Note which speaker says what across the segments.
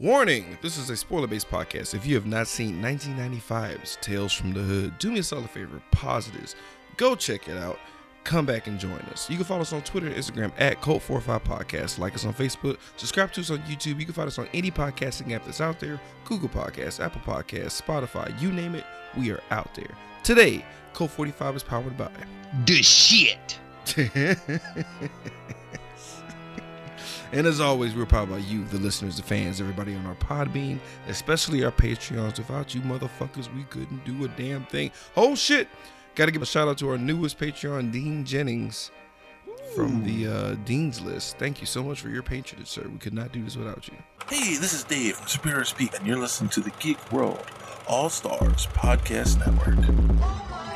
Speaker 1: Warning! This is a spoiler based podcast. If you have not seen 1995's Tales from the Hood, do me a solid favor, pause this, go check it out, come back and join us. You can follow us on Twitter and Instagram at Cult45 Podcast, like us on Facebook, subscribe to us on YouTube. You can find us on any podcasting app that's out there Google Podcasts, Apple Podcasts, Spotify, you name it, we are out there. Today, Cult 45 is powered by.
Speaker 2: The shit.
Speaker 1: And as always, we're proud about you, the listeners, the fans, everybody on our Podbean, especially our Patreons. Without you motherfuckers, we couldn't do a damn thing. Oh shit! Gotta give a shout out to our newest Patreon, Dean Jennings, from the uh, Dean's List. Thank you so much for your patronage, sir. We could not do this without you.
Speaker 3: Hey, this is Dave from Superior Speak, and you're listening to the Geek World All Stars Podcast Network.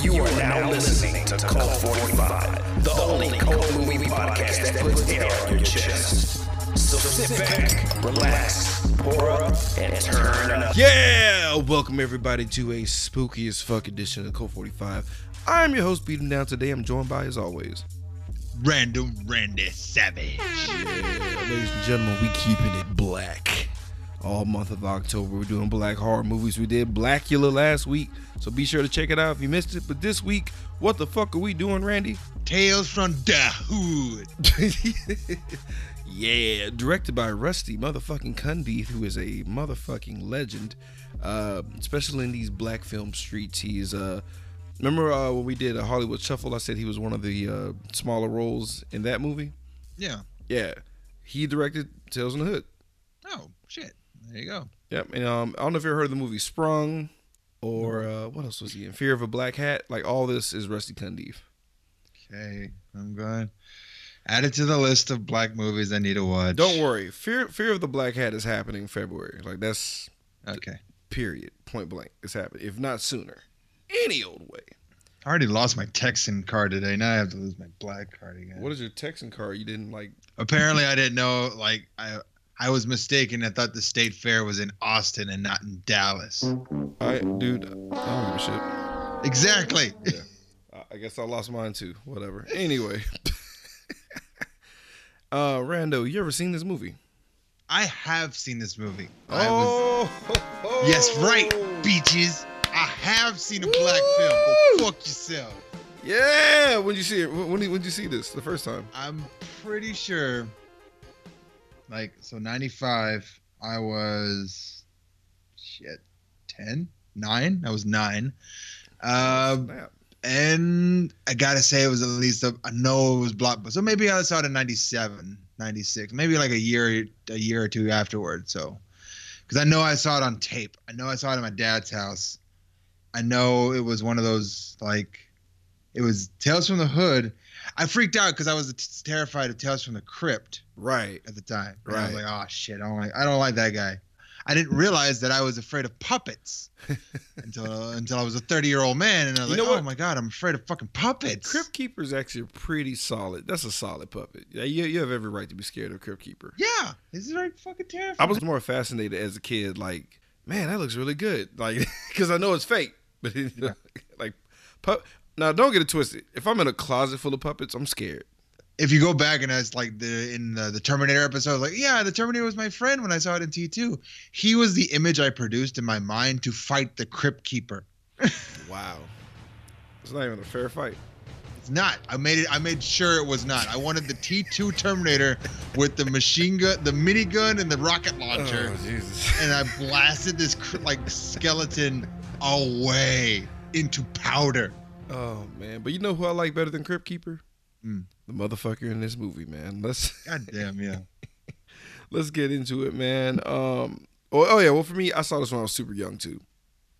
Speaker 4: You are now listening to Cult 45, the only cult movie podcast that puts air on your chest. So sit back, relax, pour up, and turn up.
Speaker 1: Yeah! Welcome everybody to a spooky as fuck edition of Cult 45. I'm your host, Beating Down. Today I'm joined by, as always,
Speaker 2: Random Randy Savage.
Speaker 1: Yeah, Ladies and gentlemen, we keeping it black. All month of October, we're doing black horror movies. We did Blackula last week, so be sure to check it out if you missed it. But this week, what the fuck are we doing, Randy?
Speaker 2: Tales from the Hood.
Speaker 1: yeah, directed by Rusty motherfucking Cundiff, who is a motherfucking legend, uh, especially in these black film streets. He's uh, remember uh, when we did a Hollywood Shuffle? I said he was one of the uh, smaller roles in that movie.
Speaker 2: Yeah.
Speaker 1: Yeah, he directed Tales in the Hood.
Speaker 2: Oh, shit. There you go.
Speaker 1: Yep, and um, I don't know if you ever heard of the movie Sprung, or uh, what else was he in? Fear of a Black Hat. Like all this is Rusty Cundiff.
Speaker 2: Okay. I'm going. Add it to the list of black movies I need to watch.
Speaker 1: Don't worry, Fear Fear of the Black Hat is happening in February. Like that's
Speaker 2: Okay.
Speaker 1: period, point blank. It's happening, if not sooner. Any old way.
Speaker 2: I already lost my Texan card today. Now I have to lose my black card again.
Speaker 1: What is your Texan card? You didn't like.
Speaker 2: Apparently, I didn't know. Like, I I was mistaken. I thought the state fair was in Austin and not in Dallas.
Speaker 1: I dude, I don't give a shit.
Speaker 2: Exactly.
Speaker 1: Yeah. I- guess I lost mine too. Whatever. Anyway. uh, Rando, you ever seen this movie?
Speaker 2: I have seen this movie. I was,
Speaker 1: Oh,
Speaker 2: yes, right, beaches. I have seen a black film. Go fuck yourself.
Speaker 1: Yeah. When you see it? When did you see this the first time?
Speaker 2: I'm pretty sure. Like so, '95. I was shit, 10, 9. I was nine. Um,
Speaker 1: Snap.
Speaker 2: and I gotta say it was at least a, I know it was blockbuster. So maybe I saw it in 97, 96, maybe like a year, a year or two afterward. So, because I know I saw it on tape. I know I saw it at my dad's house. I know it was one of those like, it was Tales from the Hood. I freaked out because I was t- terrified of Tales from the Crypt
Speaker 1: Right.
Speaker 2: at the time. And I was
Speaker 1: Right.
Speaker 2: like, oh shit, I don't like, I don't like that guy. I didn't realize that I was afraid of puppets until until I was a 30 year old man, and I was
Speaker 1: You
Speaker 2: like, oh my god, I'm afraid of fucking puppets.
Speaker 1: Crypt Keeper is actually pretty solid. That's a solid puppet. Yeah, you, you have every right to be scared of Crypt Keeper.
Speaker 2: Yeah, this is very fucking terrifying.
Speaker 1: I was more fascinated as a kid, like, man, that looks really good. Like, because I know it's fake, but it, like, pup. Now, don't get it twisted. If I'm in a closet full of puppets, I'm scared.
Speaker 2: if you go back and it's like the in the, the Terminator episode, like yeah, the Terminator was my friend when I saw it in T2. He was the image I produced in my mind to fight the Crypt Keeper.
Speaker 1: Wow. It's not even a fair fight.
Speaker 2: It's not. I made it. I made sure it was not. I wanted the T2 Terminator with the machine gun, the minigun, and the rocket launcher.
Speaker 1: Oh, Jesus.
Speaker 2: and I blasted this like skeleton away into powder.
Speaker 1: Oh, man. But you know who I like better than Crypt Keeper?
Speaker 2: Hmm.
Speaker 1: The motherfucker in this movie, man. Let's
Speaker 2: God damn, yeah.
Speaker 1: let's get into it, man. Um. Oh, oh yeah. Well, for me, I saw this when I was super young too.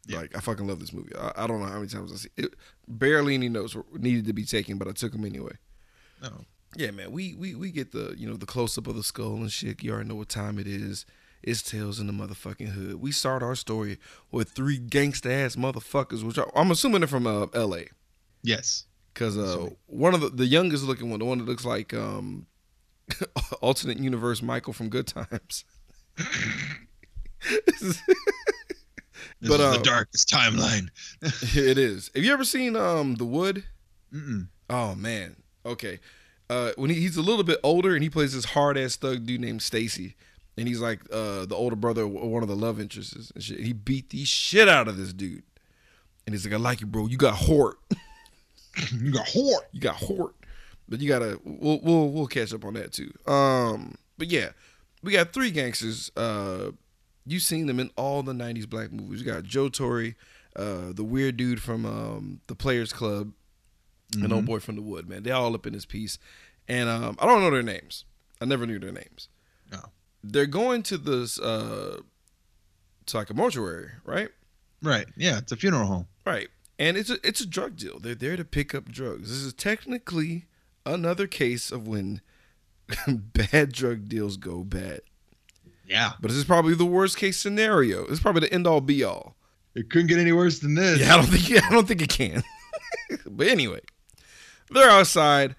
Speaker 2: Yeah.
Speaker 1: Like I fucking love this movie. I, I don't know how many times I see it. Barely any notes were, needed to be taken, but I took them anyway.
Speaker 2: No.
Speaker 1: Yeah, man. We we we get the you know the close up of the skull and shit. You already know what time it is. It's Tales in the motherfucking hood. We start our story with three gangsta ass motherfuckers, which I, I'm assuming they're from uh, L.A.
Speaker 2: Yes.
Speaker 1: Cause uh, one of the the youngest looking one, the one that looks like um, alternate universe Michael from Good Times.
Speaker 2: This
Speaker 1: But,
Speaker 2: is
Speaker 1: uh,
Speaker 2: the darkest timeline.
Speaker 1: it is. Have you ever seen um The Wood?
Speaker 2: Mm-mm.
Speaker 1: Oh man. Okay. Uh, when he, he's a little bit older and he plays this hard ass thug dude named Stacy, and he's like uh, the older brother, one of the love interests and shit. He beat the shit out of this dude, and he's like, "I like you, bro. You got Hort.
Speaker 2: You got Hort.
Speaker 1: you got Hort, but you gotta. We'll we'll we'll catch up on that too. Um, but yeah, we got three gangsters. Uh, you've seen them in all the '90s black movies. We got Joe Torry, uh, the weird dude from um, the Players Club, and old boy from the Wood. Man, they all up in this piece, and um, I don't know their names. I never knew their names.
Speaker 2: No.
Speaker 1: They're going to this uh, to like a mortuary, right?
Speaker 2: Right. Yeah, it's a funeral home.
Speaker 1: Right. And it's a it's a drug deal. They're there to pick up drugs. This is technically another case of when bad drug deals go bad.
Speaker 2: Yeah.
Speaker 1: But this is probably the worst case scenario. This is probably the end all be all.
Speaker 2: It couldn't get any worse than this.
Speaker 1: Yeah, I don't think I don't think it can. but anyway, they're outside.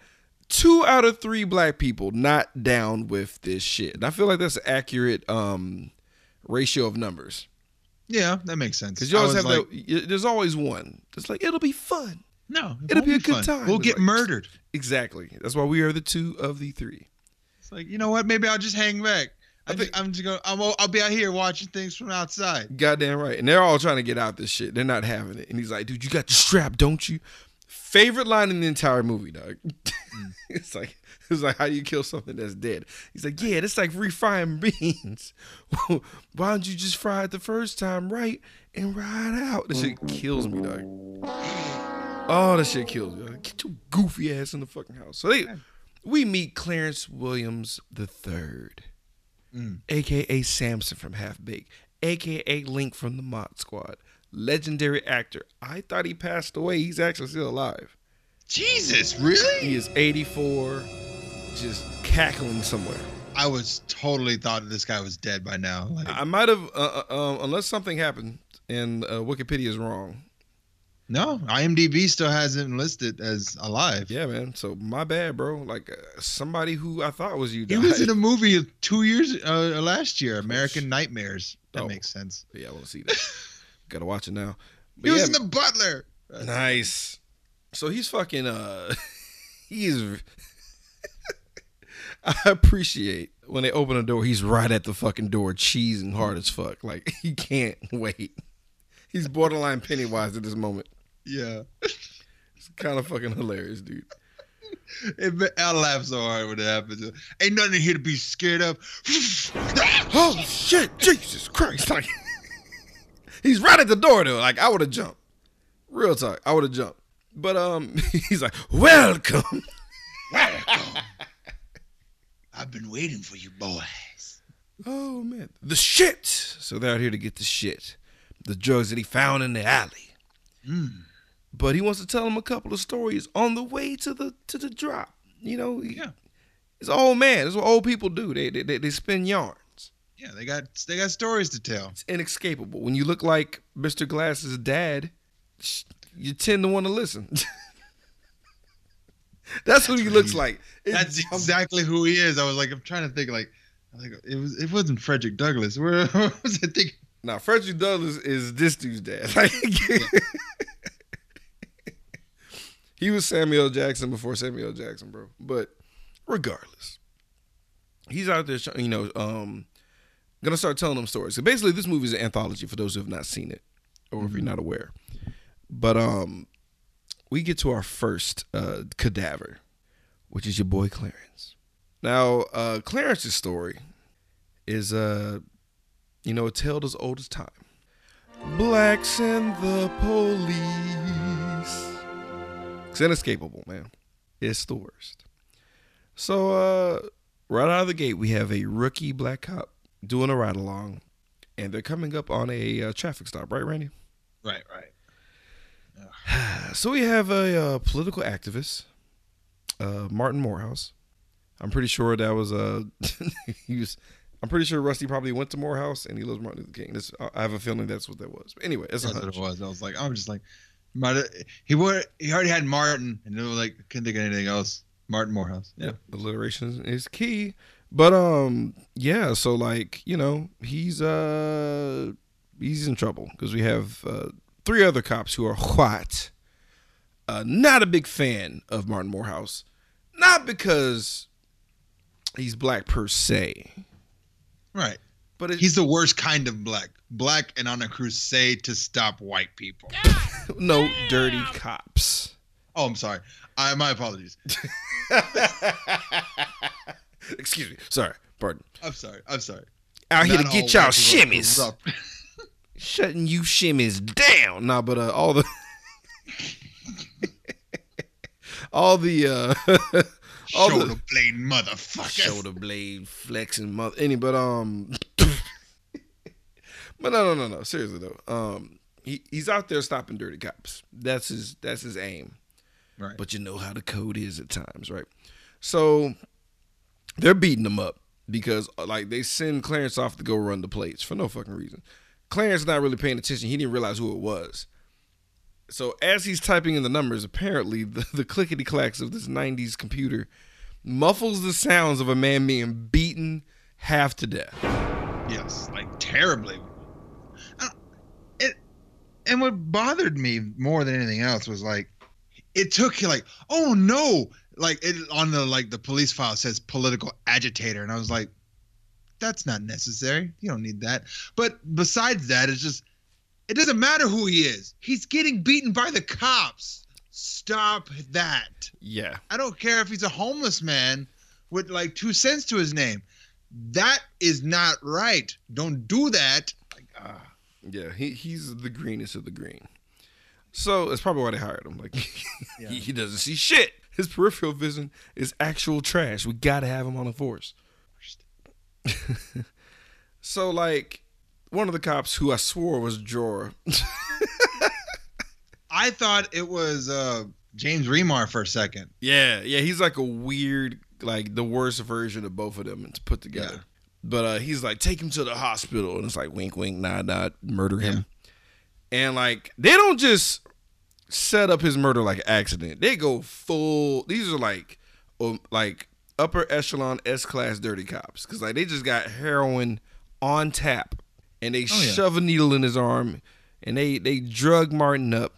Speaker 1: Two out of three black people not down with this shit. And I feel like that's an accurate um ratio of numbers.
Speaker 2: Yeah, that makes sense.
Speaker 1: Because you always have
Speaker 2: like,
Speaker 1: that. There's always one. It's like it'll be fun.
Speaker 2: No, it
Speaker 1: It'll
Speaker 2: won't
Speaker 1: be a good
Speaker 2: fun.
Speaker 1: time.
Speaker 2: We'll get
Speaker 1: like-
Speaker 2: murdered.
Speaker 1: Exactly. That's why we are the two of the three.
Speaker 2: It's like you know what? Maybe I'll just hang back. I am just gonna. I'm, I'll be out here watching things from outside.
Speaker 1: Goddamn right. And they're all trying to get out this shit. They're not having it. And he's like, dude, you got the strap, don't you? Favorite line in the entire movie, dog. it's like it's like how do you kill something that's dead? He's like, yeah, that's like refrying beans. Why don't you just fry it the first time right and ride out? This shit kills me, dog. Oh, that shit kills me. Dog. Get your goofy ass in the fucking house. So they, we meet Clarence Williams the third, mm. aka Samson from Half Baked, aka Link from the Mod Squad, legendary actor. I thought he passed away. He's actually still alive.
Speaker 2: Jesus, really?
Speaker 1: He is 84, just cackling somewhere.
Speaker 2: I was totally thought this guy was dead by now. Like,
Speaker 1: I might have, uh, uh, um, unless something happened and uh, Wikipedia is wrong.
Speaker 2: no, IMDb still has him listed as alive.
Speaker 1: Yeah, man. So my bad, bro. Like uh, somebody who I thought was you.
Speaker 2: He was in a movie two years uh, last year, American Nightmares. That
Speaker 1: Oh.
Speaker 2: makes sense.
Speaker 1: yeah, I want to see that. Gotta watch it now.
Speaker 2: He
Speaker 1: But
Speaker 2: was
Speaker 1: yeah,
Speaker 2: in the Butler.
Speaker 1: Nice. So he's fucking uh he's I appreciate when they open the door, he's right at the fucking door, cheesing hard as fuck. Like he can't wait. He's borderline Pennywise at this moment.
Speaker 2: Yeah,
Speaker 1: It's kind of fucking hilarious, dude.
Speaker 2: it, I laugh so hard when it happens. Ain't nothing here to be scared of.
Speaker 1: Oh shit, Jesus Christ. Like he's right at the door though. Like I would have jumped. Real talk, I would have jumped. But um he's like, "Welcome."
Speaker 2: I've been waiting for you, boys.
Speaker 1: Oh man, the shit. So they're out here to get the shit, the drugs that he found in the alley. But he wants to tell him a couple of stories on the way to the to the drop. You know,
Speaker 2: Yeah.
Speaker 1: he's an old man. That's what old people do. They they they, they spin yarns.
Speaker 2: Yeah, they got they got stories to tell.
Speaker 1: It's inescapable. When you look like Mr. Glass's dad, you tend to want to listen. That's who he looks like. It-
Speaker 2: That's
Speaker 1: I'm-
Speaker 2: exactly who he is. I was like, I'm trying to think like, like it was it wasn't Frederick Douglass. Where was I thinking?
Speaker 1: Now, Frederick Douglass is this dude's dad. Like, he was Samuel Jackson before Samuel Jackson, bro. But regardless, he's out there, you know, um, gonna start telling them stories. So basically, this movie is an anthology for those who have not seen it or if you're not aware. But um, we get to our first uh, cadaver, which is your boy Clarence. Now, uh, Clarence's story is uh you know, a tale as old as time. Blacks and the police. It's inescapable, man. It's the worst. So, uh, right out of the gate, we have a rookie black cop doing a ride along, and they're coming up on a uh, traffic stop, right, Randy?
Speaker 2: Right, right.
Speaker 1: So we have a uh, political activist, uh, Martin Morehouse. I'm pretty sure that was uh, he was. I'm pretty sure Rusty probably went to Morehouse and he loves Martin Luther King. This, I have a feeling that's what that was. But anyway, it's a
Speaker 2: That's what it was. I was like, I'm just like, he would he already had Martin, and it was like couldn't think of anything else. Martin Morehouse.
Speaker 1: Yeah, alliteration is key. But um, yeah. So like you know, he's uh he's in trouble because we have uh, three other cops who are white. Uh, not a big fan of Martin Morehouse, not because he's black per se,
Speaker 2: Right.
Speaker 1: But it,
Speaker 2: He's the worst kind of black. Black and on a crusade to stop white people.
Speaker 1: no dirty cops.
Speaker 2: Oh, I'm sorry. I my apologies.
Speaker 1: Excuse me. Sorry. Pardon.
Speaker 2: I'm sorry. I'm sorry.
Speaker 1: Out here to get y'all
Speaker 2: white people are
Speaker 1: shimmies. Shutting you shimmies down. Nah, but uh, all the all the uh all the
Speaker 2: Shoulder blade motherfucker.
Speaker 1: shoulder blade flexing mother any but um but no no no no seriously though um he, he's out there stopping dirty cops that's his that's his aim
Speaker 2: Right.
Speaker 1: but you know how the code is at times right so they're beating him up because uh, like they send Clarence off to go run the plates for no fucking reason Clarence not really paying attention he didn't realize who it was so as he's typing in the numbers, apparently the, the clickety clacks of this '90s computer muffles the sounds of a man being beaten half to death.
Speaker 2: Yes, like terribly. I It and what bothered me more than anything else was like it took you like oh no like it on the like the police file says political agitator and I was like that's not necessary you don't need that but besides that it's just it doesn't matter who he is he's getting beaten by the cops stop that
Speaker 1: Yeah,
Speaker 2: I don't care if he's a homeless man with like two cents to his name. That is not right. Don't do that. Like, ah.
Speaker 1: yeah, he he's the greenest of the green. So that's probably why they hired him. Like
Speaker 2: Yeah.
Speaker 1: he, he doesn't see shit. His peripheral vision is actual trash. We gotta have him on the force. so like one of the cops who I swore was Jorah.
Speaker 2: I thought it was uh, James Remar for a second.
Speaker 1: Yeah, yeah, he's like a weird, like the worst version of both of them to put together.
Speaker 2: Yeah.
Speaker 1: But uh, he's like, take him to the hospital, and it's like, wink, wink, nod, nod, murder him. And like, they don't just set up his murder like accident. They go full. These are like, um, like upper echelon S class dirty cops, because like they just got heroin on tap, and they
Speaker 2: Oh, yeah.
Speaker 1: shove a needle in his arm, and they they drug Martin up,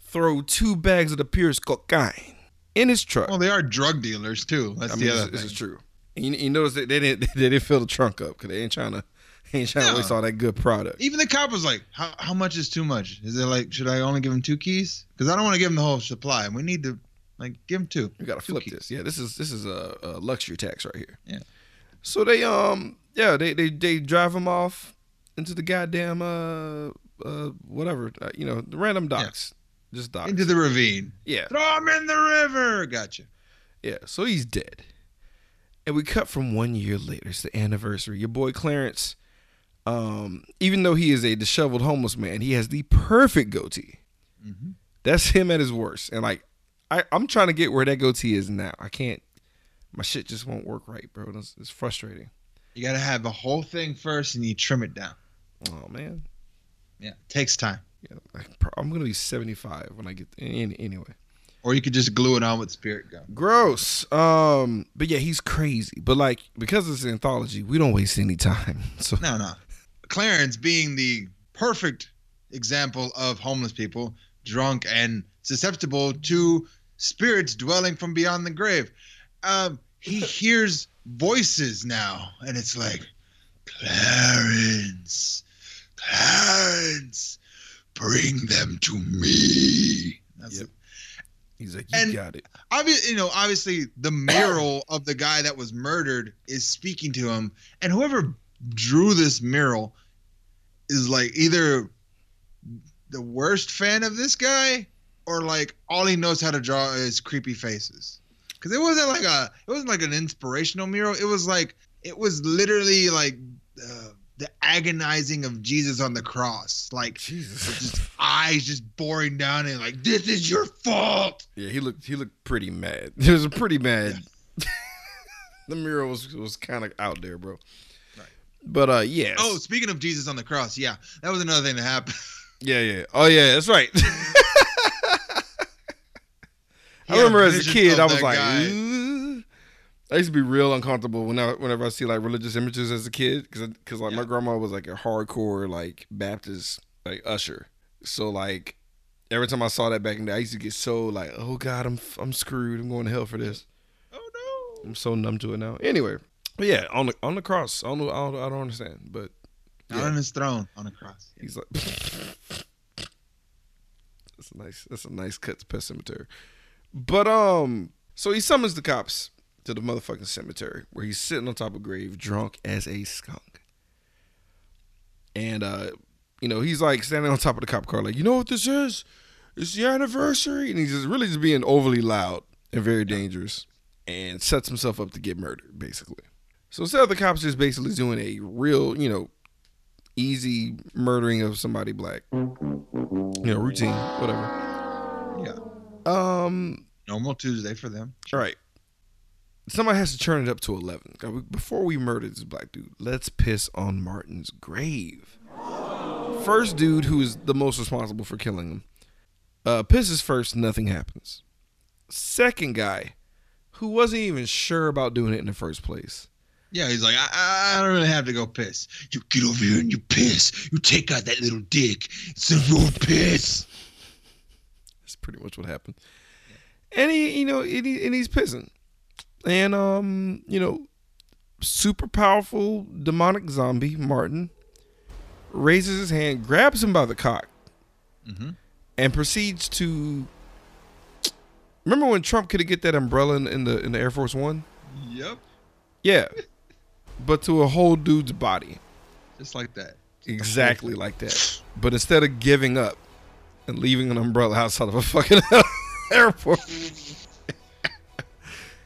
Speaker 1: throw two bags of the purest cocaine in his truck.
Speaker 2: Well, they are drug dealers too. That's
Speaker 1: I
Speaker 2: the
Speaker 1: mean,
Speaker 2: other
Speaker 1: this, this is true. And you, you notice that they didn't they didn't fill the trunk up because they ain't trying to ain't trying to waste all that good product.
Speaker 2: Even the cop was like, "How how much is too much? Is it like should I only give him two keys? Because I don't want to give him the whole supply. We need to like give him two.
Speaker 1: We gotta flip
Speaker 2: keys.
Speaker 1: this. Yeah, this is this is a, a luxury tax right here.
Speaker 2: Yeah.
Speaker 1: So they um yeah they they they drive him off into the goddamn uh uh whatever uh, you know the random docks just docks
Speaker 2: into the ravine.
Speaker 1: yeah
Speaker 2: Throw him in the river. Gotcha.
Speaker 1: yeah so he's dead. And we cut from one year later. It's the anniversary. Your boy Clarence, um, even though he is a disheveled homeless man, he has the perfect goatee.
Speaker 2: Mhm.
Speaker 1: That's him at his worst. And like, I, I'm trying to get where that goatee is now. I can't. My shit just won't work right, bro. It's, it's frustrating.
Speaker 2: You gotta have the whole thing first, and you trim it down.
Speaker 1: Oh man.
Speaker 2: Yeah, takes time.
Speaker 1: Yeah, like, I'm gonna be 75 when I get in, anyway.
Speaker 2: Or you could just glue it on with spirit gum.
Speaker 1: Gross. Um, but yeah, he's crazy. But like, because it's an anthology, we don't waste any time. So
Speaker 2: No, no. Clarence being the perfect example of homeless people, drunk and susceptible to spirits dwelling from beyond the grave. Um, he hears voices now, and it's like, Clarence, Clarence, bring them to me. That's
Speaker 1: Yep. he's like, you
Speaker 2: And-
Speaker 1: got it.
Speaker 2: you know, obviously the mural of the guy that was murdered is speaking to him, and whoever drew this mural is like either the worst fan of this guy or like all he knows how to draw is creepy faces. Because it wasn't like a, it wasn't like an inspirational mural. It was like, it was literally like uh, the agonizing of Jesus on the cross, like
Speaker 1: Jesus.
Speaker 2: just eyes just boring down and like, this is your fault.
Speaker 1: Yeah, he looked he looked pretty mad. He was pretty mad. the mural was was kind of out there, bro. But uh, yeah.
Speaker 2: Oh, speaking of Jesus on the cross, yeah, that was another thing that happened.
Speaker 1: yeah, yeah. Oh yeah, that's right. I remember as a kid, I was like. I used to be real uncomfortable whenever whenever I see like religious images as a kid, because because like my grandma was like a hardcore like Baptist like usher, so like every time I saw that back in the day, I used to get so like, oh god, I'm I'm screwed, I'm going to hell for this.
Speaker 2: oh no,
Speaker 1: I'm so numb to it now. Anyway, But yeah, on the on the cross. I don't know. I don't, I don't understand, but
Speaker 2: Not
Speaker 1: Yeah.
Speaker 2: on his throne, on a cross.
Speaker 1: he's like. that's a nice. That's a nice cut to Pet Sematary. But um, so he summons the cops to the motherfucking cemetery where he's sitting on top of a grave, drunk as a skunk. And uh, you know, he's like standing on top of the cop car, like, you know what this is? It's the anniversary, and he's just really just being overly loud and very dangerous, and sets himself up to get murdered, basically. So instead of the cops just basically doing a real, you know, easy murdering of somebody black, you know, routine, whatever.
Speaker 2: Yeah.
Speaker 1: Um,
Speaker 2: Normal Tuesday for them.
Speaker 1: all right. Somebody has to turn it up to 11. Before we murder this black dude, let's piss on Martin's grave. First dude who is the most responsible for killing him. Uh, pisses first, nothing happens. Second guy, who wasn't even sure about doing it in the first place.
Speaker 2: Yeah, he's like, I, I- don't really have to go piss. You get over here and you piss. You take out that little dick. It's a road piss.
Speaker 1: That's pretty much what happened. And he, you know, and, he, and he's pissing. And, um, you know, super powerful demonic zombie, Martin, raises his hand, grabs him by the cock,
Speaker 2: Mhm.
Speaker 1: and proceeds to. Remember when Trump could have get that umbrella in, in the in the Air Force One?
Speaker 2: Yep.
Speaker 1: Yeah, but to a whole dude's body,
Speaker 2: Just like that.
Speaker 1: exactly like that. But instead of giving up and leaving an umbrella outside of a fucking airport,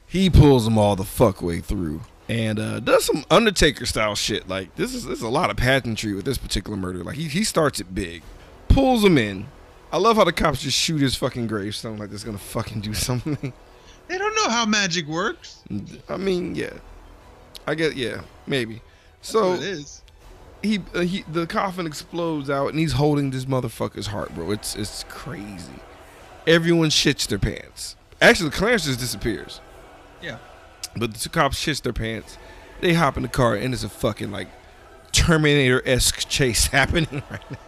Speaker 1: he pulls them all the fuck way through and uh, does some Undertaker style shit. Like this is there's a lot of pageantry with this particular murder. Like he he starts it big, pulls them in. I love how the cops just shoot his fucking gravestone like it's gonna fucking do something.
Speaker 2: They don't know how magic works.
Speaker 1: I mean, yeah, I get yeah maybe. So
Speaker 2: it is.
Speaker 1: he uh, he the coffin explodes out and he's holding this motherfucker's heart, bro. It's it's crazy. Everyone shits their pants. Actually, Clarence just disappears.
Speaker 2: Yeah.
Speaker 1: But the two cops shits their pants. They hop in the car and it's a fucking like Terminator esque chase happening right now.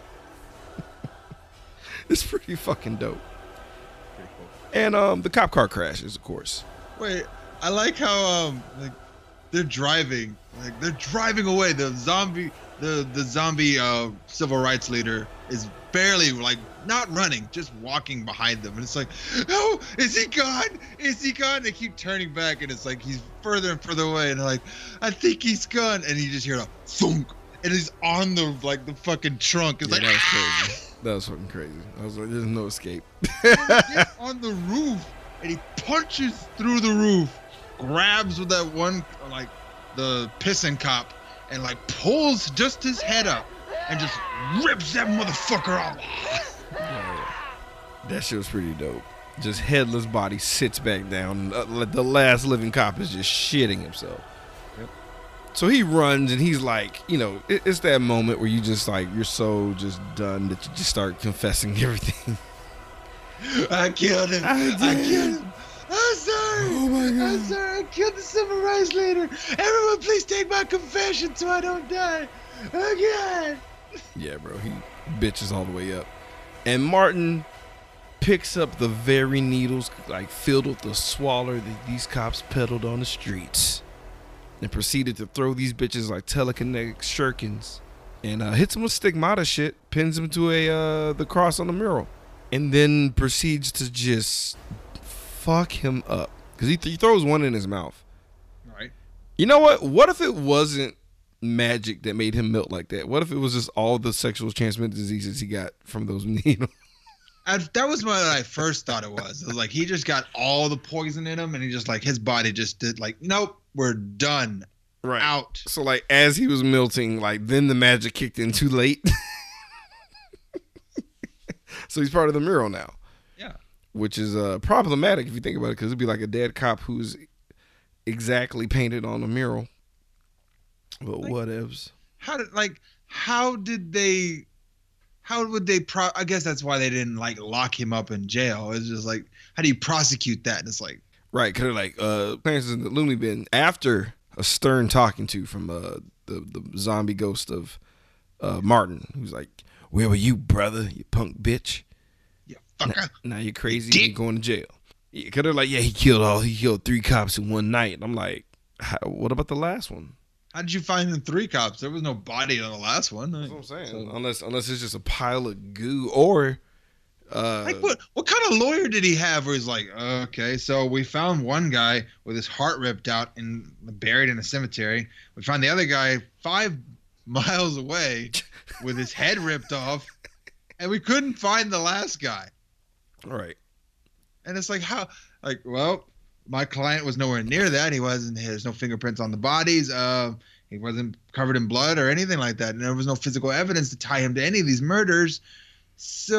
Speaker 1: it's pretty fucking dope. And um the cop car crashes, of course.
Speaker 2: Wait, I like how um like they're driving, like they're driving away. The zombie, the the zombie uh civil rights leader is barely like not running, just walking behind them, and it's like, oh, is he gone? Is he gone? They keep turning back, and it's like he's further and further away, and they're like, I think he's gone, and you just hear a thunk, and he's on the like the fucking trunk. It's
Speaker 1: Yeah,
Speaker 2: like
Speaker 1: that was crazy. That was fucking crazy. I was like, there's no escape.
Speaker 2: on the roof and he punches through the roof, grabs with that one like the pissing cop, and like pulls just his head up and just rips that motherfucker off.
Speaker 1: That shit was pretty dope. Just headless body sits back down. Uh, the last living cop is just shitting himself. So he runs and he's like, you know, it's that moment where you just like you're so just done that you just start confessing everything.
Speaker 2: I killed him.
Speaker 1: I
Speaker 2: I, killed him. I'm sorry.
Speaker 1: Oh my God.
Speaker 2: I'm sorry. I killed the civil rights leader. Everyone, please take my confession so I don't die. Again.
Speaker 1: Yeah, bro, he bitches all the way up. And Martin picks up the very needles like filled with the swaller that these cops peddled on the streets. And proceeded to throw these bitches like telekinetic shurikens. And uh, hits him with stigmata shit, pins him to a uh, the cross on the mural. And then proceeds to just fuck him up. Because he, he throws one in his mouth.
Speaker 2: Right.
Speaker 1: You know what? What if it wasn't magic that made him melt like that? What if it was just all the sexual transmitted diseases he got from those needles?
Speaker 2: I, that was what I first thought it was. It was like he just got all the poison in him, and he just like his body just did like, nope, we're done,
Speaker 1: Right.
Speaker 2: out.
Speaker 1: So like as he was melting, like then the magic kicked in too late. so he's part of the mural now, which is uh problematic if you think about it, because it'd be like a dead cop who's exactly painted on a mural. But
Speaker 2: Like-
Speaker 1: whatevs.
Speaker 2: how did like how did they? How would they? Pro- I guess that's why they didn't like lock him up in jail. It's just like, how do you prosecute that? And it's like,
Speaker 1: Right, because like uh, Clarence in the loony bin after a stern talking to from uh, the the zombie ghost of uh, Martin, who's like, "Where were you, brother? You punk bitch! Now, now you're crazy.
Speaker 2: dick."
Speaker 1: You're going to jail." Yeah, cause they're like, "Yeah, he killed all. He killed three cops in one night." And I'm like, what about the last one?
Speaker 2: How did you find the three cops? There was no body on the last one.
Speaker 1: That's what I'm saying.
Speaker 2: So-
Speaker 1: unless unless it's just a pile of goo or uh
Speaker 2: Like what? What kind of lawyer did he have? Where he's like, okay, so we found one guy with his heart ripped out and buried in a cemetery. We found the other guy five miles away with his head ripped off, and we couldn't find the last guy.
Speaker 1: Right.
Speaker 2: And it's like how, like, well, my client was nowhere near that. He wasn't. There's no fingerprints on the bodies. Uh, he wasn't covered in blood or anything like that. And there was no physical evidence to tie him to any of these murders. So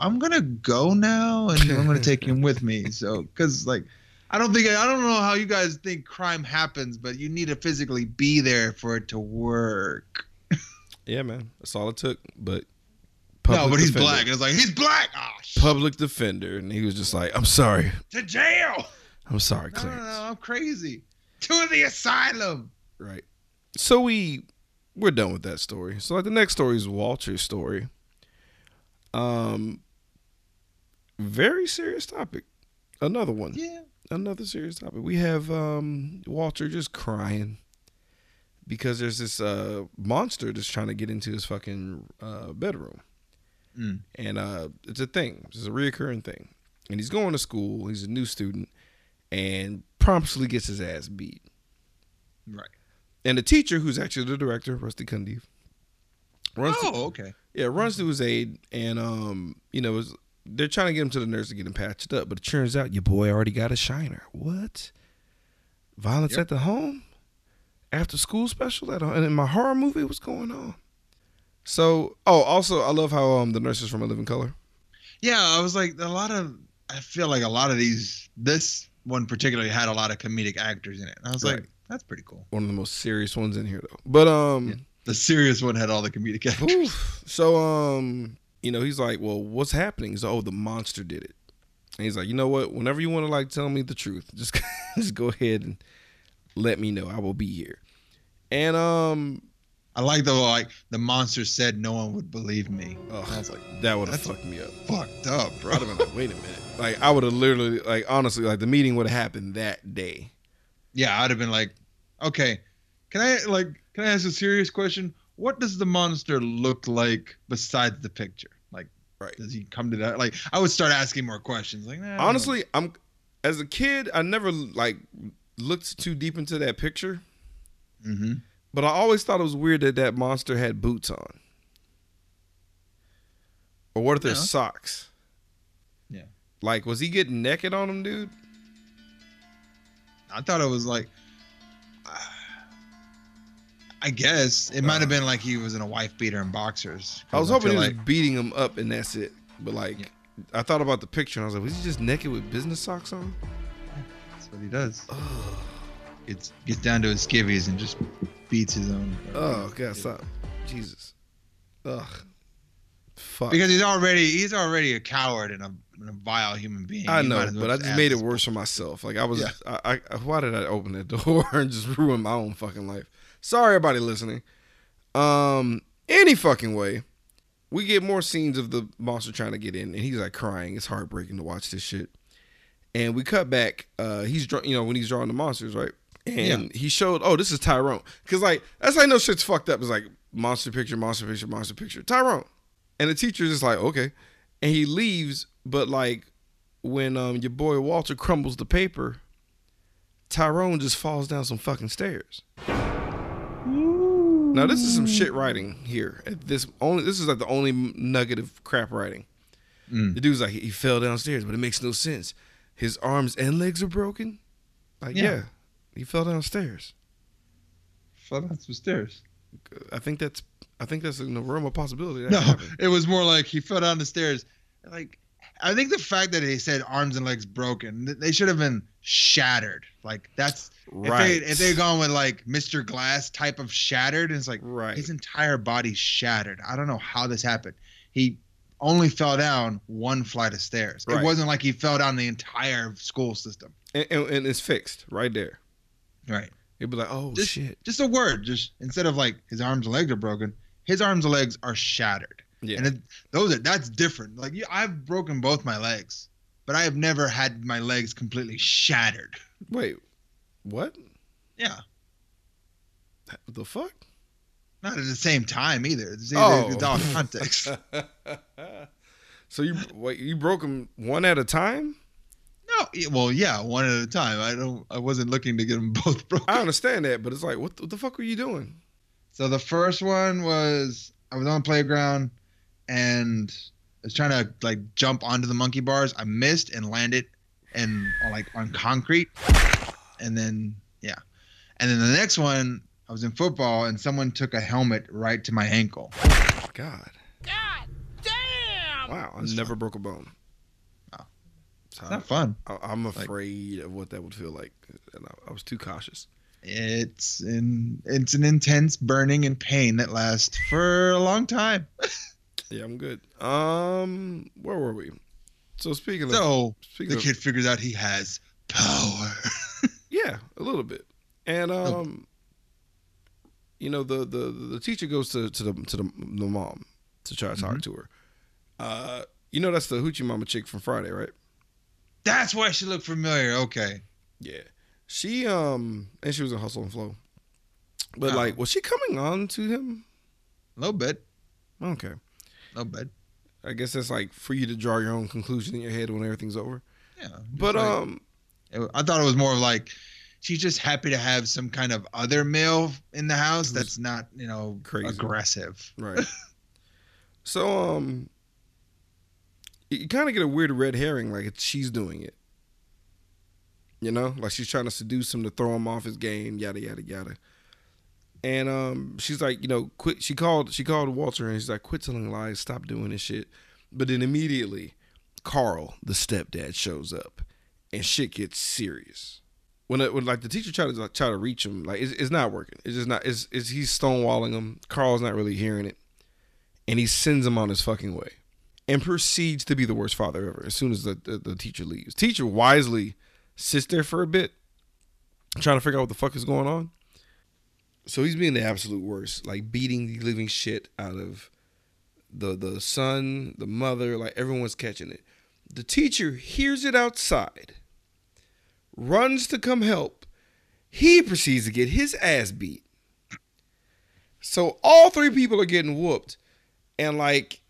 Speaker 2: I'm gonna go now, and I'm gonna take him with me. So, because like, I don't think I don't know how you guys think crime happens, but you need to physically be there for it to work.
Speaker 1: Yeah, man. That's all it took. But
Speaker 2: no, but he's
Speaker 1: defender-
Speaker 2: black, and it's like he's black. Ah, shit.
Speaker 1: Public defender, and he was just like, "I'm sorry,
Speaker 2: to jail.
Speaker 1: I'm sorry,
Speaker 2: No, no,
Speaker 1: Clarence."
Speaker 2: no, I'm crazy. To the asylum.
Speaker 1: Right. So we we're done with that story. So like the next story is Walter's story. Um very serious topic. Another one.
Speaker 2: Yeah.
Speaker 1: Another serious topic. We have um Walter just crying because there's this uh monster that's trying to get into his fucking uh bedroom.
Speaker 2: Mm.
Speaker 1: And uh it's a thing. It's a reoccurring thing. And he's going to school, he's a new student, and promptly gets his ass beat.
Speaker 2: Right.
Speaker 1: And the teacher, who's actually the director, Rusty Cundiff, runs to,
Speaker 2: Oh, okay.
Speaker 1: yeah runs to his aid, and um, you know, is they're trying to get him to the nurse to get him patched up, but it turns out your boy already got a shiner. What? Violence
Speaker 2: Yep.
Speaker 1: at the home? After school special at and in my horror movie, what's going on? So, oh, also, I love how um the nurse is from A Living Color.
Speaker 2: Yeah, I was like a lot of. I feel like a lot of these. This one particularly had a lot of comedic actors in it. And I was
Speaker 1: Right.
Speaker 2: like, that's pretty cool.
Speaker 1: One of the most serious ones in here, though. But um.
Speaker 2: Yeah. The serious one had all the comedic actors.
Speaker 1: Oof. So um, you know, he's like, "Well, what's happening?" He's like, "Oh, the monster did it." And he's like, "You know what? Whenever you want to like tell me the truth, just just go ahead and let me know. I will be here." And um,
Speaker 2: I like the like the monster said no one would believe me.
Speaker 1: Ugh.
Speaker 2: I was like,
Speaker 1: that would have fucked me up.
Speaker 2: fucked up, bro.
Speaker 1: I'd have been like, "Wait a minute!" Like I would have literally, like honestly, like the meeting would have happened that day.
Speaker 2: yeah, I'd have been like, okay, can I like can I ask a serious question? What does the monster look like besides the picture? Like,
Speaker 1: Right.
Speaker 2: does he come to that? Like, I would start asking more questions. Like, nah.
Speaker 1: Honestly, I'm as a kid, I never like looked too deep into that picture,
Speaker 2: Mhm.
Speaker 1: But I always thought it was weird that that monster had boots on. Or what if there's
Speaker 2: Yeah.
Speaker 1: socks?
Speaker 2: Yeah.
Speaker 1: Like, was he getting naked on him, dude?
Speaker 2: I thought it was like, I guess it might have been like he was in a wife beater and boxers.
Speaker 1: I was hoping he
Speaker 2: feel
Speaker 1: was
Speaker 2: like
Speaker 1: beating him up and that's it. But like,
Speaker 2: Yeah.
Speaker 1: I thought about the picture and I was like, was he just naked with business socks on?
Speaker 2: that's what he does. Gets gets down to his skivvies and just beats his own.
Speaker 1: Oh god, stop, Jesus, ugh, fuck.
Speaker 2: Because he's already he's already a coward and a, and a vile human being.
Speaker 1: I
Speaker 2: You
Speaker 1: know,
Speaker 2: well
Speaker 1: but I
Speaker 2: just
Speaker 1: made it worse for myself. Like I was,
Speaker 2: Yeah.
Speaker 1: I, I, why did I open that door and just ruin my own fucking life? Sorry, everybody listening. Um, any fucking way, we get more scenes of the monster trying to get in, and he's like crying. It's heartbreaking to watch this shit. And we cut back. Uh, he's drawing, you know, when he's drawing the monsters, right? And he showed, oh, this is Tyrone, because like that's how I know shit's fucked up. It's like monster picture, monster picture, monster picture, Tyrone. And the teacher's just like, okay, and he leaves, but like when um your boy Walter crumbles the paper, Tyrone just falls down some fucking stairs. Now this is some shit writing here. At this only this is like the only nugget of crap writing.
Speaker 2: Mm.
Speaker 1: The dude's like he fell downstairs, but it makes no sense. His arms and legs are broken. Like yeah,
Speaker 2: Yeah.
Speaker 1: He fell downstairs.
Speaker 2: Fell down some stairs.
Speaker 1: I think that's I think that's in the realm of possibility.
Speaker 2: No,
Speaker 1: happened.
Speaker 2: it was more like he fell down the stairs. Like, I think the fact that they said arms and legs broken, they should have been shattered. Like that's
Speaker 1: right.
Speaker 2: if they gone with like Mr. Glass type of shattered, and it's like
Speaker 1: right.
Speaker 2: his entire body shattered. I don't know how this happened. He only fell down one flight of stairs.
Speaker 1: Right.
Speaker 2: It wasn't like he fell down the entire school system.
Speaker 1: and, and, and it's fixed right there.
Speaker 2: Right.
Speaker 1: He'd be like, oh
Speaker 2: Just-
Speaker 1: shit.
Speaker 2: Just a word. Just instead of like his arms and legs are broken, his arms and legs are shattered.
Speaker 1: Yeah.
Speaker 2: And it, those are that's different. Like you, I've broken both my legs, but I have never had my legs completely shattered.
Speaker 1: Wait, What?
Speaker 2: Yeah,
Speaker 1: What the fuck?
Speaker 2: not at the same time either. It's,
Speaker 1: Oh.
Speaker 2: it's all context.
Speaker 1: so you wait, you broke them one at a time?
Speaker 2: No, yeah, well, yeah, one at a time. I don't. I wasn't looking to get them both broken.
Speaker 1: I understand that, but it's like, what the, what the fuck were you doing?
Speaker 2: So the first one was I was on the playground and I was trying to like jump onto the monkey bars. I missed and landed and like on concrete. And then yeah. And then the next one I was in football and someone took a helmet right to my ankle.
Speaker 1: God. God damn. Wow, I never broke a bone.
Speaker 2: Oh.
Speaker 1: So
Speaker 2: It's not fun.
Speaker 1: I, I'm afraid of what that would feel like, and I, I was too cautious.
Speaker 2: It's in it's an intense burning and pain that lasts for a long time.
Speaker 1: Yeah, I'm good. Um, where were we? So speaking of,
Speaker 2: So
Speaker 1: speaking
Speaker 2: the
Speaker 1: of,
Speaker 2: kid figures out he has power.
Speaker 1: yeah, a little bit, and
Speaker 2: Oh.
Speaker 1: um, you know, the the the teacher goes to to the to the, the mom to try to talk
Speaker 2: Mm-hmm.
Speaker 1: to her. Uh, you know, that's the hoochie mama chick from Friday, right?
Speaker 2: That's why she looked familiar. Okay.
Speaker 1: Yeah, she um, and she was in Hustle and Flow, but
Speaker 2: Oh.
Speaker 1: like, was she coming on to him?
Speaker 2: A little bit.
Speaker 1: Okay.
Speaker 2: A little bit.
Speaker 1: I guess that's like for you to draw your own conclusion in your head when everything's over.
Speaker 2: Yeah.
Speaker 1: But
Speaker 2: like-
Speaker 1: um,
Speaker 2: it- I thought it was more of like she's just happy to have some kind of other male in the house that's not, you know,
Speaker 1: crazy.
Speaker 2: aggressive.
Speaker 1: right. so um, you, kind of get a weird red herring, like she's doing it. You know, like she's trying to seduce him to throw him off his game, yada yada yada. And um, she's like, you know, quit. She called. She called Walter, and she's like, quit telling lies, stop doing this shit. But then immediately, Carl, the stepdad, shows up, and shit gets serious. When, it, when like the teacher tried to like, try to reach him, like it's, it's not working. It's just not. It's, it's he's stonewalling him. Carl's not really hearing it, and he sends him on his fucking way, and proceeds to be the worst father ever. As soon as the the, the teacher leaves, teacher wisely sits there for a bit, trying to figure out what the fuck is going on. So he's being the absolute worst, like beating the living shit out of the the son, the mother, like everyone's catching it. The teacher hears it outside, runs to come help. He proceeds to get his ass beat. So all three people are getting whooped, and like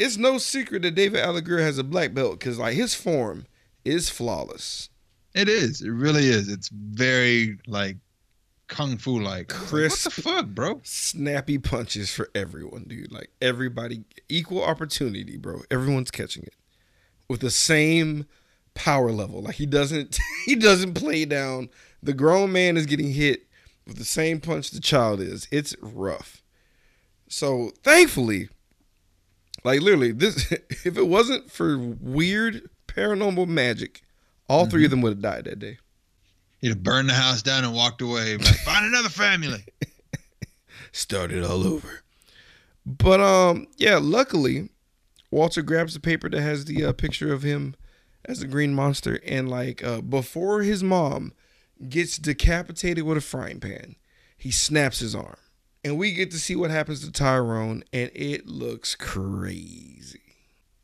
Speaker 1: it's no secret that David Alan Grier has a black belt because like his form is flawless.
Speaker 2: It is. It really is. It's very like kung fu like.
Speaker 1: Crisp.
Speaker 2: What the fuck, bro?
Speaker 1: snappy punches for everyone, dude. Like everybody, equal opportunity, bro. Everyone's catching it with the same power level. Like he doesn't, he doesn't play down. The grown man is getting hit with the same punch the child is. It's rough. So thankfully, like literally, this if it wasn't for weird paranormal magic, all three of them would have died that day.
Speaker 2: He'd have burned the house down and walked away. Like, Find another family.
Speaker 1: started all over. But um, yeah, luckily, Walter grabs the paper that has the uh, picture of him as a green monster, and like uh, before his mom gets decapitated with a frying pan, he snaps his arm, and we get to see what happens to Tyrone, and it looks crazy.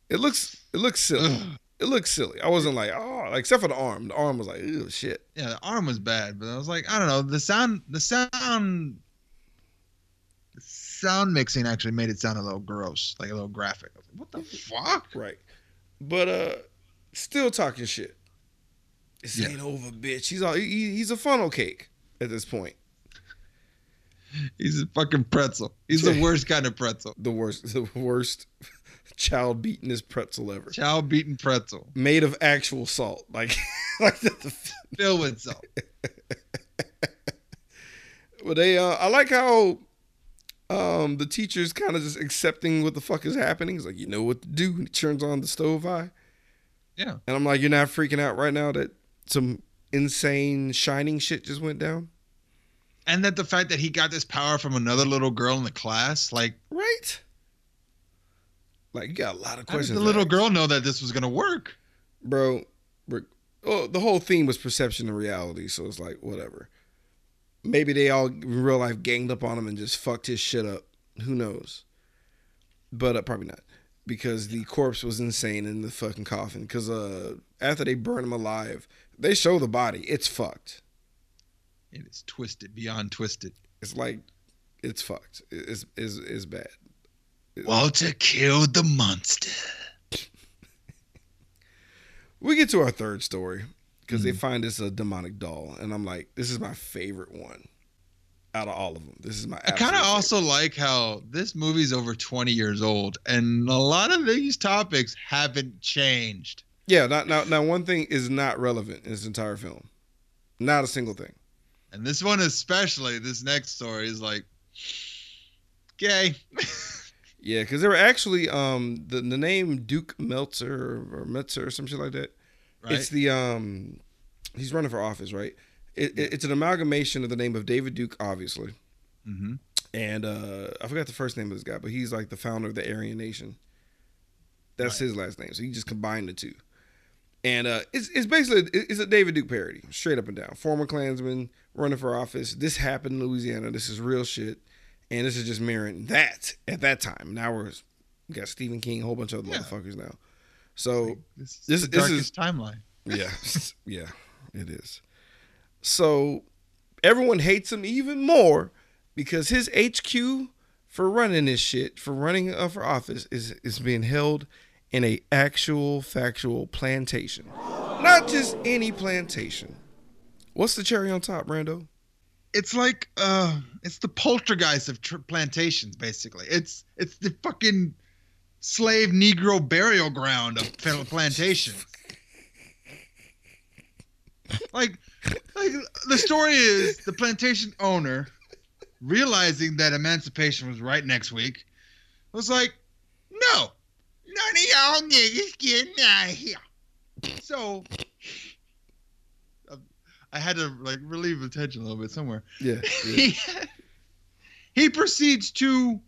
Speaker 1: It looks it looks silly. It looks silly. I wasn't like oh, like, except for the arm. The arm was like oh shit.
Speaker 2: Yeah, the arm was bad, but I was like, I don't know. The sound, the sound, the sound mixing actually made it sound a little gross, like a little graphic. I was like, what the fuck?
Speaker 1: Right. But uh still talking shit. This
Speaker 2: Yeah.
Speaker 1: ain't over, bitch. He's all he, he's a funnel cake at this point.
Speaker 2: He's a fucking pretzel. He's the worst kind of pretzel.
Speaker 1: The worst the worst child beatenest pretzel ever.
Speaker 2: Chow beaten pretzel,
Speaker 1: Made of actual salt. Like like the,
Speaker 2: filled with salt.
Speaker 1: but they uh I like how um the teacher's kind of just accepting what the fuck is happening. He's like, you know what to do. And he turns on the stove eye.
Speaker 2: Yeah.
Speaker 1: And I'm like, you're not freaking out right now that some insane shining shit just went down?
Speaker 2: And that the fact that he got this power from another little girl in the class, like,
Speaker 1: Right? Like you got a lot of
Speaker 2: how did
Speaker 1: questions.
Speaker 2: the little girl know that this was gonna work?
Speaker 1: bro. bro oh, the whole theme was perception and reality, so it's like whatever. Maybe they all in real life ganged up on him and just fucked his shit up. Who knows? But uh, probably not, because the corpse was insane in the fucking coffin. Because uh, after they burn him alive, they show the body. It's fucked.
Speaker 2: It is twisted beyond twisted.
Speaker 1: It's like it's fucked. It's it's, it's bad.
Speaker 2: Walter killed the monster.
Speaker 1: We get to our third story because they
Speaker 2: Mhm.
Speaker 1: find this a demonic doll, and I'm like, this is my favorite one out of all of them. This is my.
Speaker 2: I kind of also like how this movie's over 20 years old, and a lot of these topics haven't changed.
Speaker 1: Yeah, now, now, now one thing is not relevant in this entire film. Not a single thing.
Speaker 2: And this one, especially, this next story is like, gay.
Speaker 1: Yeah, because they were actually um the, the name Duke Meltzer or, or Metzer or some shit like that.
Speaker 2: right?
Speaker 1: It's the um he's running for office, right? It, it- it's an amalgamation of the name of David Duke, obviously,
Speaker 2: mm-hmm.
Speaker 1: and uh I forgot the first name of this guy, but he's like the founder of the Aryan Nation. That's
Speaker 2: Right.
Speaker 1: his last name, so he just combined the two. And uh, it's it's basically it's a David Duke parody, straight up and down. Former Klansman running for office. This happened in Louisiana. This is real shit, and this is just mirroring that at that time. Now we're we got Stephen King, a whole bunch of other
Speaker 2: Yeah.
Speaker 1: motherfuckers now. So
Speaker 2: This is
Speaker 1: this-
Speaker 2: the
Speaker 1: this is-
Speaker 2: timeline.
Speaker 1: yeah, yeah, it is. So everyone hates him even more because his HQ for running this shit, for running uh, for office, is is being held in a actual factual plantation, not just any plantation. What's the cherry on top, Brando?
Speaker 2: It's like uh, it's the poltergeist of tr- plantations, basically. It's it's the fucking slave Negro burial ground of pl- plantations. like, like the story is the plantation owner realizing that emancipation was right next week was like, no, none of y'all niggas getting out of here. So uh, I had to like relieve the tension a little bit somewhere.
Speaker 1: Yeah,
Speaker 2: He, he proceeds to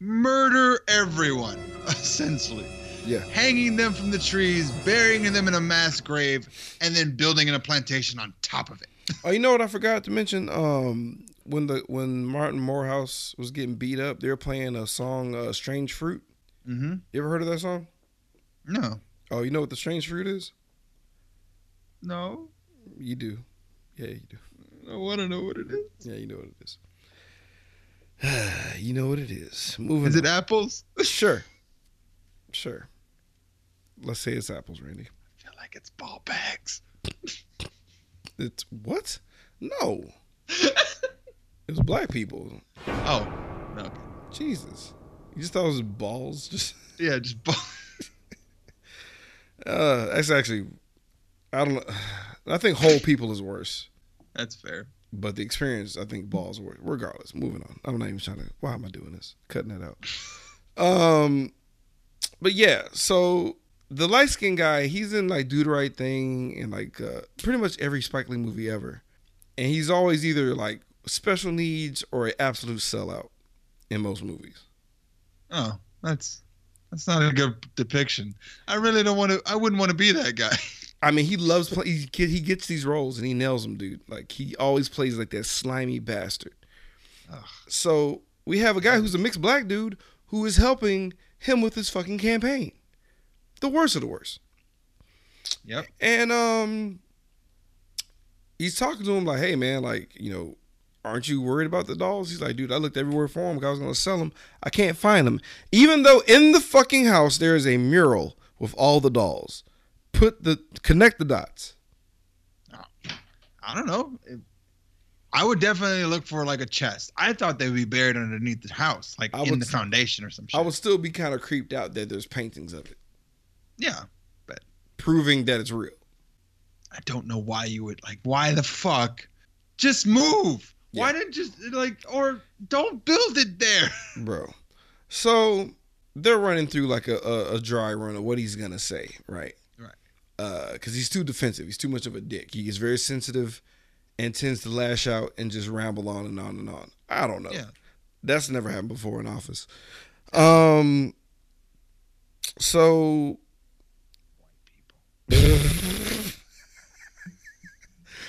Speaker 2: murder everyone, essentially.
Speaker 1: yeah.
Speaker 2: Hanging them from the trees, burying them in a mass grave, and then building in a plantation on top of it.
Speaker 1: Oh, you know what I forgot to mention? Um, when the when Martin Moorehouse was getting beat up, they were playing a song, uh, "Strange Fruit."
Speaker 2: Mm-hmm.
Speaker 1: You ever heard of that song?
Speaker 2: No.
Speaker 1: Oh, you know what the strange fruit is?
Speaker 2: No.
Speaker 1: You do. Yeah, you do.
Speaker 2: I want to know what it is.
Speaker 1: Yeah, you know what it is. you know what it is. Moving.
Speaker 2: Is it
Speaker 1: on.
Speaker 2: apples?
Speaker 1: Sure. Sure. Let's say it's apples, Randy.
Speaker 2: I feel like it's ball bags.
Speaker 1: It's what? No. it was black people.
Speaker 2: Oh. No.
Speaker 1: Jesus. You just thought it was balls? Just
Speaker 2: Yeah, just balls.
Speaker 1: uh that's actually I don't know. I think whole people is worse.
Speaker 2: That's fair.
Speaker 1: But the experience, I think balls worse. Regardless, moving on. I'm not even trying to why am I doing this? Cutting that out. Um but yeah, so the light skinned guy, he's in like Do the Right Thing and like uh, pretty much every Spike Lee movie ever. And he's always either like special needs or an absolute sellout in most movies.
Speaker 2: Oh, that's that's not a good depiction. I really don't want to. I wouldn't want to be that guy.
Speaker 1: I mean, he loves play. He, he gets these roles and he nails them, dude. Like he always plays like that slimy bastard.
Speaker 2: Ugh.
Speaker 1: So we have a guy who's a mixed black dude who is helping him with his fucking campaign. The worst of the worst.
Speaker 2: Yep.
Speaker 1: And um, he's talking to him like, "Hey, man, like you know." Aren't you worried about the dolls? He's like, dude, I looked everywhere for them. I was gonna sell them. I can't find them. Even though in the fucking house there is a mural with all the dolls. Put the connect the dots.
Speaker 2: I don't know. I would definitely look for like a chest. I thought they would be buried underneath the house, like
Speaker 1: I
Speaker 2: in
Speaker 1: would
Speaker 2: the foundation or some shit.
Speaker 1: I would still be kind of creeped out that there's paintings of it,
Speaker 2: yeah.
Speaker 1: But proving that it's real.
Speaker 2: I don't know why you would like. Why the fuck? Just move. Why didn't just like or don't build it there?
Speaker 1: bro. So they're running through like a, a, a dry run of what he's gonna say, right?
Speaker 2: Right.
Speaker 1: Uh, because he's too defensive. He's too much of a dick. He gets very sensitive and tends to lash out and just ramble on and on and on. I don't know.
Speaker 2: Yeah.
Speaker 1: That's never happened before in office. Um. So.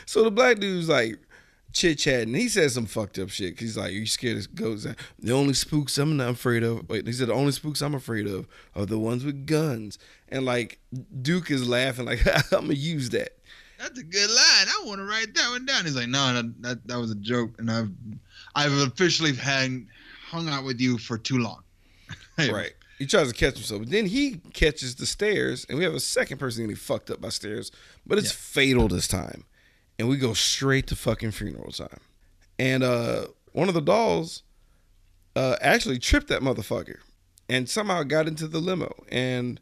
Speaker 1: so the black dude's like chit chatting. He says some fucked up shit. he's like, "You scared of ghosts?" The only spooks I'm not afraid of. Wait, he said the only spooks I'm afraid of are the ones with guns. And like Duke is laughing, like I'm gonna use that.
Speaker 2: That's a good line. I want to write that one down. He's like, no, that, that that was a joke, and I've I've officially hang, hung out with you for too long.
Speaker 1: Right. He tries to catch himself, but then he catches the stairs, and we have a second person getting fucked up by stairs, but it's
Speaker 2: Yeah.
Speaker 1: fatal this time, and we go straight to fucking funeral time, and uh, one of the dolls uh, actually tripped that motherfucker, and somehow got into the limo, and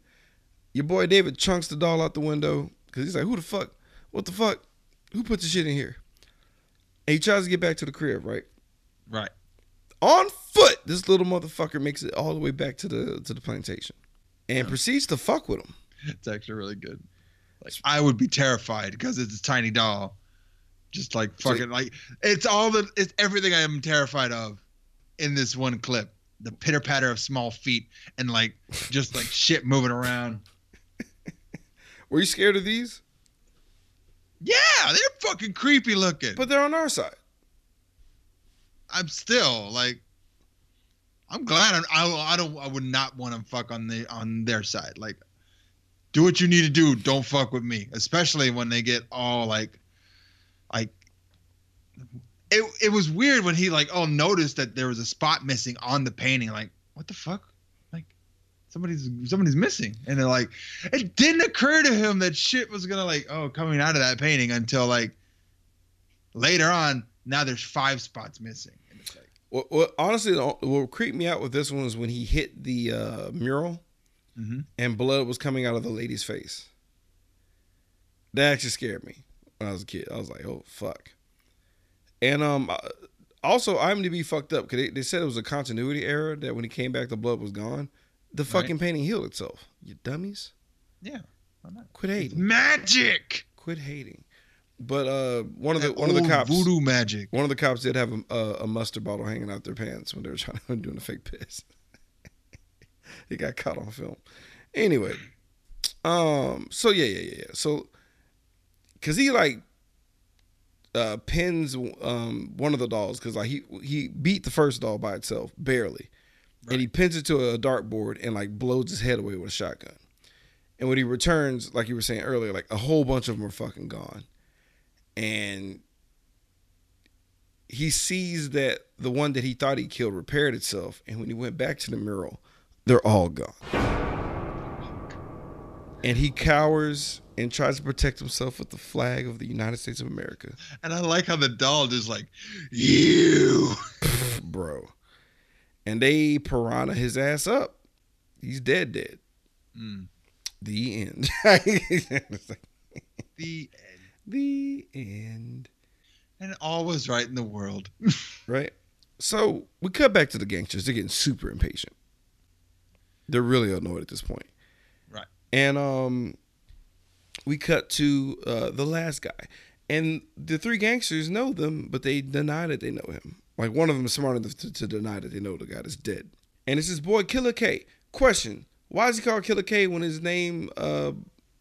Speaker 1: your boy David chunks the doll out the window because he's like, "Who the fuck? What the fuck? Who put the shit in here?" And he tries to get back to the crib, right?
Speaker 2: Right.
Speaker 1: on foot. This little motherfucker makes it all the way back to the to the plantation, and proceeds to fuck with him.
Speaker 2: It's actually really good. Like I would be terrified because it's a tiny doll. Just like fucking like it's all the it's everything I am terrified of in this one clip. The pitter patter of small feet and like just like shit moving around.
Speaker 1: Were you scared of these?
Speaker 2: Yeah, they're fucking creepy looking.
Speaker 1: But they're on our side.
Speaker 2: I'm still like I'm glad I'm, I I don't I would not want to fuck on the on their side. Like do what you need to do. Don't fuck with me, especially when they get all like it it was weird when he like oh noticed that there was a spot missing on the painting like what the fuck? Like somebody's somebody's missing. And they're like it didn't occur to him that shit was going to like oh coming out of that painting until like later on now there's five spots missing. And it's like
Speaker 1: What, what honestly, what creeped me out with this one was when he hit the uh, mural
Speaker 2: Mhm.
Speaker 1: and blood was coming out of the lady's face. That actually scared me when I was a kid. I was like, "Oh fuck!" And um, uh, also IMDb fucked up because they, they said it was a continuity error that when he came back, the blood was gone. The fucking painting healed itself. You dummies!
Speaker 2: Yeah. why not?
Speaker 1: Quit
Speaker 2: It's
Speaker 1: hating.
Speaker 2: magic.
Speaker 1: Quit hating. But uh, one of the
Speaker 2: That
Speaker 1: one of the
Speaker 2: old
Speaker 1: cops
Speaker 2: Voodoo magic.
Speaker 1: one of the cops did have a, a, a mustard bottle hanging out their pants when they were trying to doing a fake piss. he got caught on film. Anyway, um, so yeah, yeah, yeah, yeah. So, cause he like uh pins um one of the dolls because like he he beat the first doll by itself barely, and he pins it to a dartboard and like blows his head away with a shotgun. And when he returns, like you were saying earlier, like a whole bunch of them are fucking gone, and he sees that the one that he thought he killed repaired itself, and when he went back to the mural, they're all gone. And he cowers and tries to protect himself with the flag of the United States of America,
Speaker 2: And I like how the doll just like you.
Speaker 1: bro. And they piranha his ass up. He's dead, dead.
Speaker 2: Mm.
Speaker 1: The end.
Speaker 2: The end.
Speaker 1: the end.
Speaker 2: and all was right in the world.
Speaker 1: right? So we cut back to the gangsters. They're getting super impatient. They're really annoyed at this point.
Speaker 2: Right.
Speaker 1: And um, we cut to uh, the last guy, and the three gangsters know them, but they deny that they know him. Like one of them is smart enough to, to deny that they know the guy that's dead. And it's his boy Killer K. Question: Why is he called Killer K when his name, uh,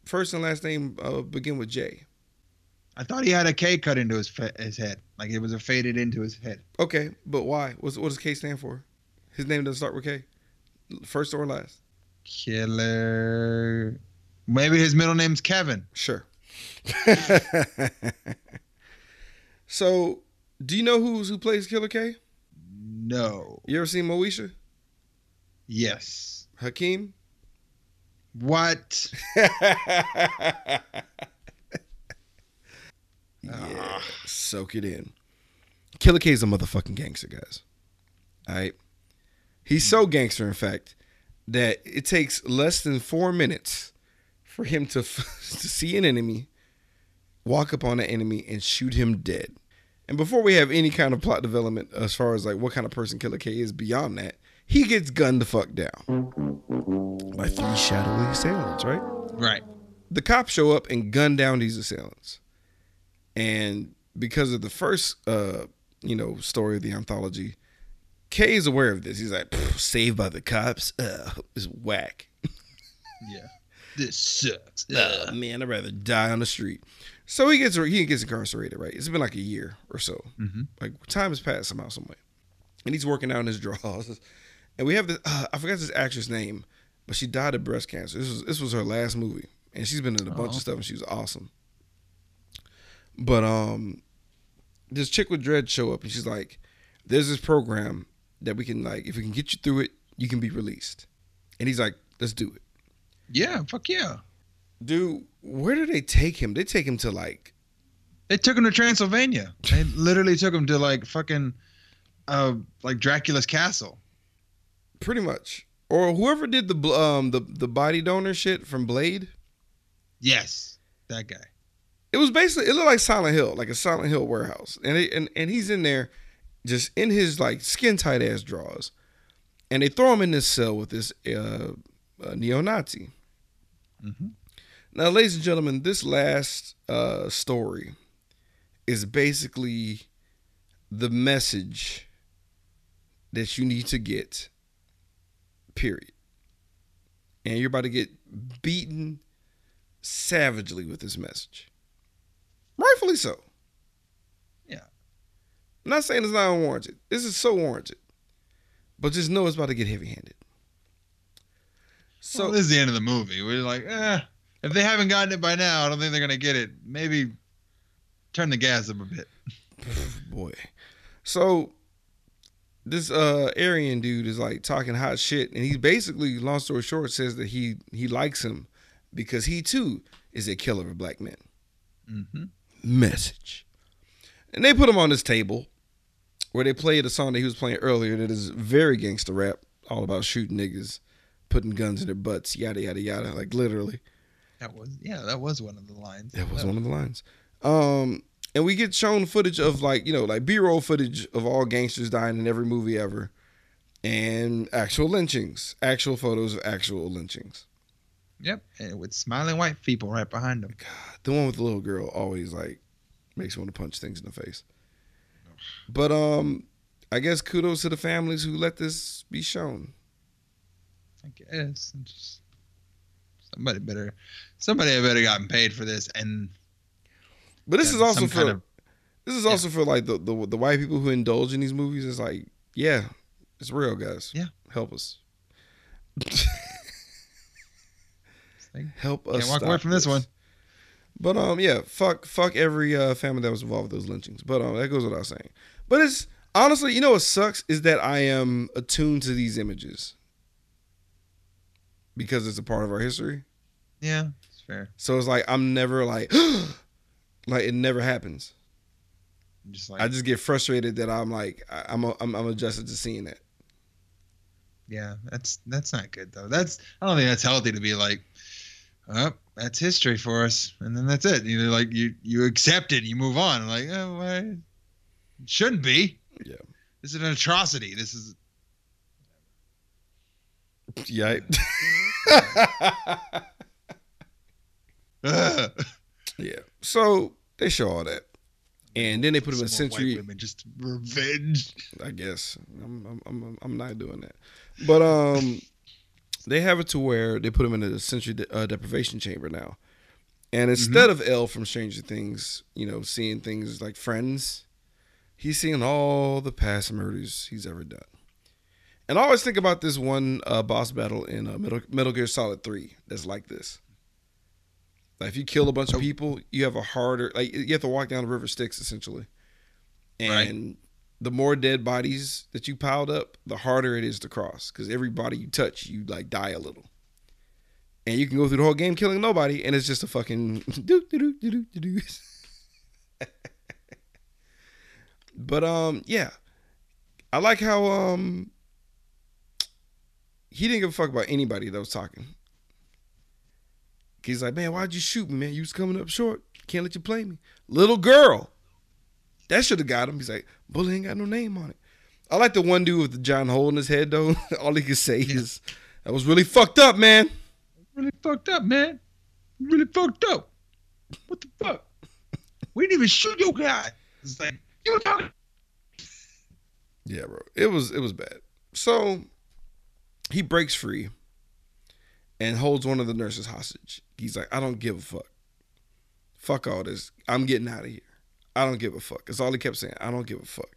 Speaker 1: first and last name, uh, begin with J?
Speaker 2: I thought he had a K cut into his fa- his head, like it was a faded into his head.
Speaker 1: Okay, but why? What's, what does K stand for? His name doesn't start with K. First or last?
Speaker 2: Killer. Maybe his middle name's Kevin.
Speaker 1: Sure. so, do you know who's who plays Killer K?
Speaker 2: No.
Speaker 1: You ever seen Moesha?
Speaker 2: Yes.
Speaker 1: Hakeem?
Speaker 2: What? Ah.
Speaker 1: yeah. Soak it in. Killer K is a motherfucking gangster, guys. All right. He's so gangster, in fact, that it takes less than four minutes for him to to see an enemy, walk up on that enemy, and shoot him dead. And before we have any kind of plot development as far as like what kind of person Killer K is beyond that, he gets gunned the fuck down by three shadowy assailants, right?
Speaker 2: right.
Speaker 1: the cops show up and gun down these assailants. And because of the first, uh, you know, story of the anthology, Kay is aware of this. He's like, saved by the cops. Uh, it's whack.
Speaker 2: Yeah. This sucks.
Speaker 1: Uh, man, I'd rather die on the street. So he gets he gets incarcerated, right? It's been like a year or so.
Speaker 2: Mhm.
Speaker 1: Like time has passed somehow, some way, and he's working out in his drawers. And we have this uh, I forgot this actress name, but she died of breast cancer. This was this was her last movie, and she's been in a bunch
Speaker 2: Oh.
Speaker 1: of stuff, and she was awesome. But um, this chick with dread show up and she's like, "There's this program that we can like, if we can get you through it, you can be released." And he's like, "Let's do it."
Speaker 2: Yeah, fuck yeah.
Speaker 1: Dude, where did they take him? They take him to like
Speaker 2: They took him to Transylvania. They literally took him to like fucking, uh, like Dracula's castle.
Speaker 1: pretty much, or whoever did the um the the body donor shit from Blade.
Speaker 2: Yes, that guy.
Speaker 1: It was basically it looked like Silent Hill, like a Silent Hill warehouse, and it, and and he's in there, just in his like skin tight ass drawers, and they throw him in this cell with this uh, uh, neo Nazi.
Speaker 2: Mhm.
Speaker 1: Now, ladies and gentlemen, this last uh, story is basically the message that you need to get. Period. And you're about to get beaten savagely with this message. Rightfully so.
Speaker 2: Yeah.
Speaker 1: I'm not saying it's not warranted. This is so warranted. But just know it's about to get heavy handed.
Speaker 2: So
Speaker 1: So
Speaker 2: this is the end of the movie. We're like, eh, if they haven't gotten it by now, I don't think they're gonna get it. Maybe turn the gas up a bit.
Speaker 1: boy. So this uh Aryan dude is like talking hot shit and he basically, long story short, says that he he likes him because he too is a killer of black men.
Speaker 2: Mm-hmm.
Speaker 1: Message. And they put him on this table where they played a song that he was playing earlier that is very gangster rap, all about shooting niggas, putting guns in their butts, yada yada yada, like literally.
Speaker 2: That was yeah, that was one of the lines.
Speaker 1: That was one of the lines. Um, and we get shown footage of like you know like B-roll footage of all gangsters dying in every movie ever, and actual lynchings, actual photos of actual lynchings.
Speaker 2: Yep, and with smiling white people right behind them.
Speaker 1: God, The one with the little girl always like makes me want to punch things in the face. But um, I guess kudos to the families who let this be shown.
Speaker 2: I guess and just somebody better, somebody better gotten paid for this, and
Speaker 1: But this is also for
Speaker 2: kind of-
Speaker 1: this is also for like the, the the white people who indulge in these movies. It's like, yeah, it's real, guys.
Speaker 2: Yeah.
Speaker 1: help us. help us.
Speaker 2: can't walk away from this one.
Speaker 1: But um, yeah, fuck, fuck every uh, family that was involved with those lynchings. But um, that goes without saying. But it's honestly, you know, what sucks is that I am attuned to these images because it's a part of our history.
Speaker 2: Yeah, it's fair.
Speaker 1: So it's like I'm never like, like it never happens.
Speaker 2: Just like
Speaker 1: I just get frustrated that I'm like I- I'm a, I'm, I'm adjusted to seeing it.
Speaker 2: yeah, that's that's not good though. That's I don't think that's healthy to be like, oh, that's history for us, and then that's it. You know, like you you accept it, you move on. Like, oh, well, it shouldn't be.
Speaker 1: Yeah.
Speaker 2: This is an atrocity. This is
Speaker 1: Yeah. Yeah. So they show all that, and then they put him in
Speaker 2: more white
Speaker 1: century.
Speaker 2: women just revenge.
Speaker 1: I guess I'm, I'm I'm I'm not doing that, but um, they have it to where they put him in a sensory de- uh, deprivation chamber now, and instead of L from Stranger Things, you know, seeing things like Friends, he's seeing all the past murders he's ever done. And I always think about this one uh, boss battle in uh, Metal, Metal Gear Solid Three that's like this. Like if you kill a bunch of people, you have a harder like you have to walk down the river Styx essentially, and the more dead bodies that you piled up, the harder it is to cross because every body you touch, you like die a little. And you can go through the whole game killing nobody, and it's just a fucking doo doo doo doo doo doo. But um, yeah, I like how um he didn't give a fuck about anybody that was talking. He's like, man, why'd you shoot me, man? You was coming up short. Can't let you play me, little girl. That should have got him. He's like, bullet ain't got no name on it. I like the one dude with the giant hole in his head though. All he could say is, "That was really fucked up, man."
Speaker 2: Really fucked up, man. Really fucked up. What the fuck? We didn't even shoot your guy. It's like you were talking.
Speaker 1: Yeah, bro. It was it was bad. So he breaks free and holds one of the nurses hostage. He's like, I don't give a fuck. Fuck all this. I'm getting out of here. I don't give a fuck. That's all he kept saying. I don't give a fuck.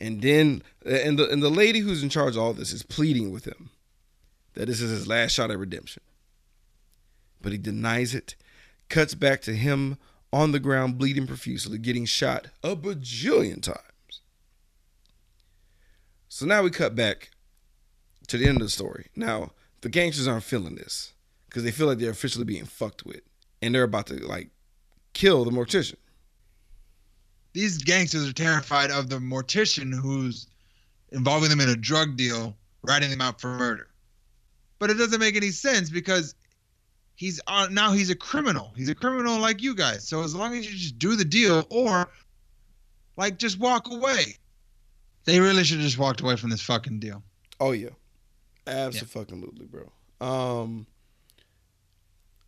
Speaker 1: And then and the and the lady who's in charge of all this is pleading with him that this is his last shot at redemption. But he denies it, cuts back to him on the ground, bleeding profusely, getting shot a bajillion times. So now we cut back to the end of the story. Now, the gangsters aren't feeling this because they feel like they're officially being fucked with and they're about to like kill the mortician.
Speaker 2: These gangsters are terrified of the mortician who's involving them in a drug deal, ratting them out for murder. But it doesn't make any sense because he's on now he's a criminal. He's a criminal like you guys. So as long as you just do the deal or like just walk away. They really should have just walked away from this fucking deal.
Speaker 1: Oh yeah. Absolutely, bro. Um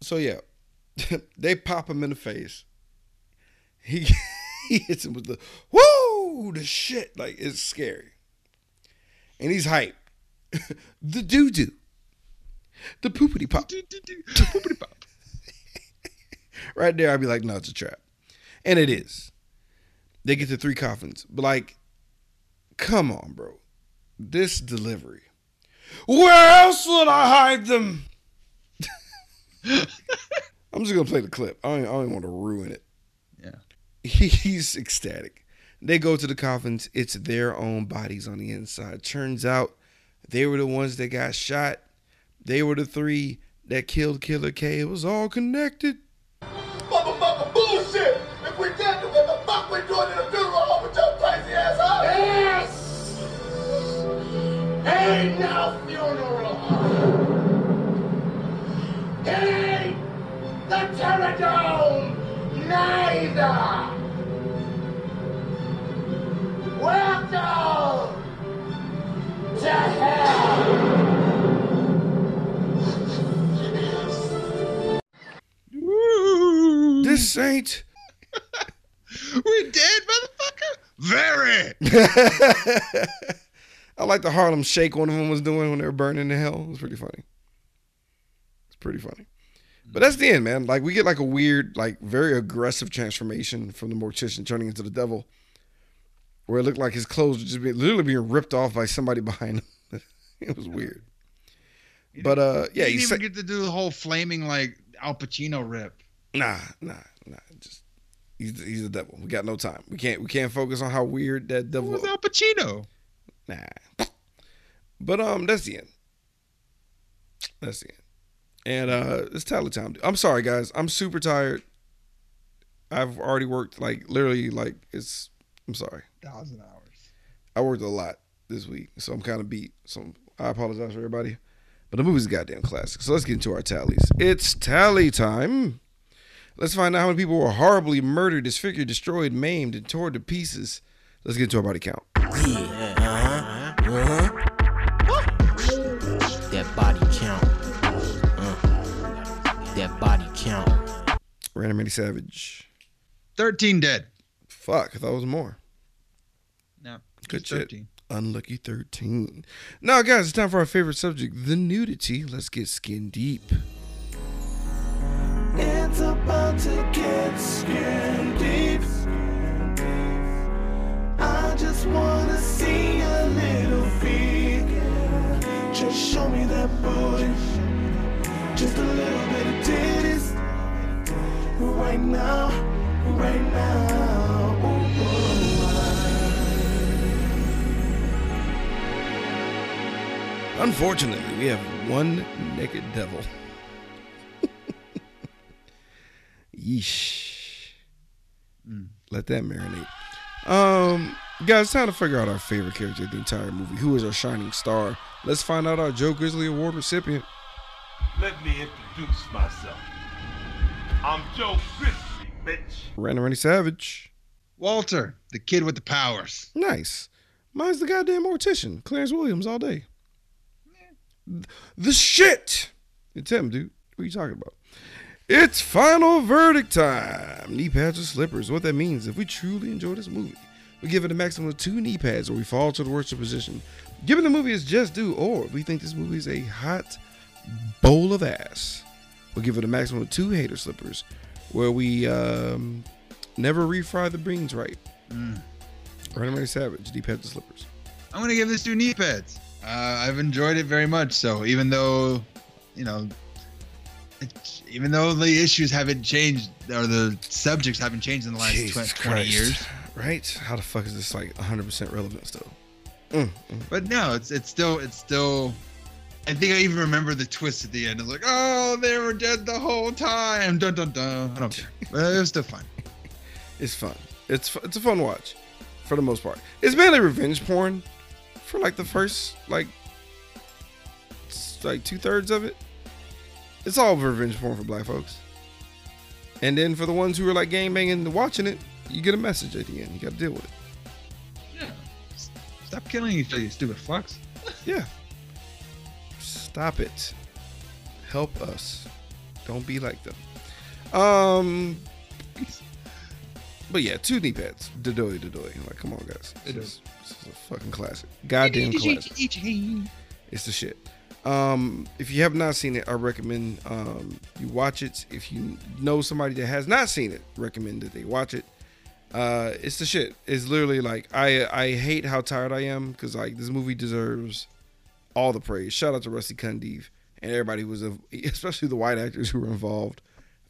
Speaker 1: so yeah. they pop him in the face. He he hits him with the whoa the shit. Like it's scary. And he's hyped. the doo doo. The poopity pop.
Speaker 2: Poopity pop.
Speaker 1: right there, I'd be like, no, it's a trap. And it is. They get to three coffins. But like, come on, bro. This delivery. Where else would I hide them? I'm just gonna play the clip. I don't, I don't even want to ruin it.
Speaker 2: Yeah.
Speaker 1: He's ecstatic. They go to the coffins. It's their own bodies on the inside. Turns out they were the ones that got shot. They were the three that killed Killer K. It was all connected.
Speaker 5: Neither! Welcome to hell!
Speaker 1: This ain't.
Speaker 2: We're dead, motherfucker? Very.
Speaker 1: I like the Harlem Shake one of them was doing when they were burning in hell. It was pretty funny. It's pretty funny. But that's the end, man. Like we get like a weird, like very aggressive transformation from the mortician turning into the devil, where it looked like his clothes were just being, literally being ripped off by somebody behind him. it was weird. But uh, yeah,
Speaker 2: he
Speaker 1: he
Speaker 2: didn't even get to do the whole flaming like Al Pacino rip.
Speaker 1: Nah, nah, nah. Just he's he's the devil. We got no time. We can't we can't focus on how weird that devil.
Speaker 2: was Al Pacino?
Speaker 1: Nah. But um, that's the end. That's the end. And uh, it's tally time. I'm sorry, guys. I'm super tired. I've already worked like literally like it's. I'm sorry.
Speaker 2: Thousand hours.
Speaker 1: I worked a lot this week, so I'm kind of beat. So I apologize for everybody. But the movie's a goddamn classic. So let's get into our tallies. It's tally time. Let's find out how many people were horribly murdered, disfigured, destroyed, maimed, and torn to pieces. Let's get into our body count.
Speaker 6: That
Speaker 1: Random Randy Savage.
Speaker 2: Thirteen dead.
Speaker 1: Fuck, I thought it was more.
Speaker 2: No.
Speaker 1: Good shit.
Speaker 2: 13.
Speaker 1: Unlucky 13. Now, guys, it's time for our favorite subject, the nudity. Let's get skin deep.
Speaker 5: It's about to get skin deep. I just wanna see a little feet. Just show me that booty. Just a little bit of titties. Right now, right now. Ooh, ooh,
Speaker 1: Unfortunately, we have one naked devil. Yeesh. Let that marinate. Um, guys, time to figure out our favorite character of the entire movie. Who is our shining star? Let's find out our Joe Grizzly Award recipient.
Speaker 7: Let me introduce myself. I'm Joe Grizzly, bitch.
Speaker 1: Random Randy Savage.
Speaker 2: Walter, the kid with the powers.
Speaker 1: Nice. Mine's the goddamn mortician, Clarence Williams, all day. The shit. It's him, dude. What are you talking about? It's final verdict time. Knee pads or slippers. What that means, if we truly enjoy this movie, we give it a maximum of two knee pads or we fall to the worst position. Given the movie is just due, or if we think this movie is a hot bowl of ass, we'll give it a maximum of two hater slippers where we um, never refry the beans right. Random Randy Savage, knee pads or slippers.
Speaker 2: I'm gonna give this two knee pads. Uh, I've enjoyed it very much. So even though, you know, even though the issues haven't changed or the subjects haven't changed in the last tw-
Speaker 1: Jesus
Speaker 2: 20 years.
Speaker 1: Right? How the fuck is this like 100% relevant still? Mm, mm.
Speaker 2: But no, it's it's still it's still. I think I even remember the twist at the end. It's like, oh, they were dead the whole time. Dun dun dun. I don't care. But it was still fun.
Speaker 1: It's fun. It's it's a fun watch, for the most part. It's mainly revenge porn, for like the first like like two thirds of it. It's all revenge porn for black folks. And then for the ones who are like gang banging and watching it, you get a message at the end. You got to deal with it.
Speaker 2: Yeah. Stop killing each other, you stupid fucks.
Speaker 1: Yeah. Stop it. Help us. Don't be like them. Um. But yeah, two knee pads. Dodoy, Dodoy. Like, come on, guys. This is, this is a fucking classic. Goddamn classic. It's the shit. Um, if you have not seen it, I recommend um, you watch it. If you know somebody that has not seen it, recommend that they watch it. Uh, it's the shit. It's literally like I I hate how tired I am because like this movie deserves all the praise. Shout out to Rusty Cundiff and everybody who was, a, especially the white actors who were involved,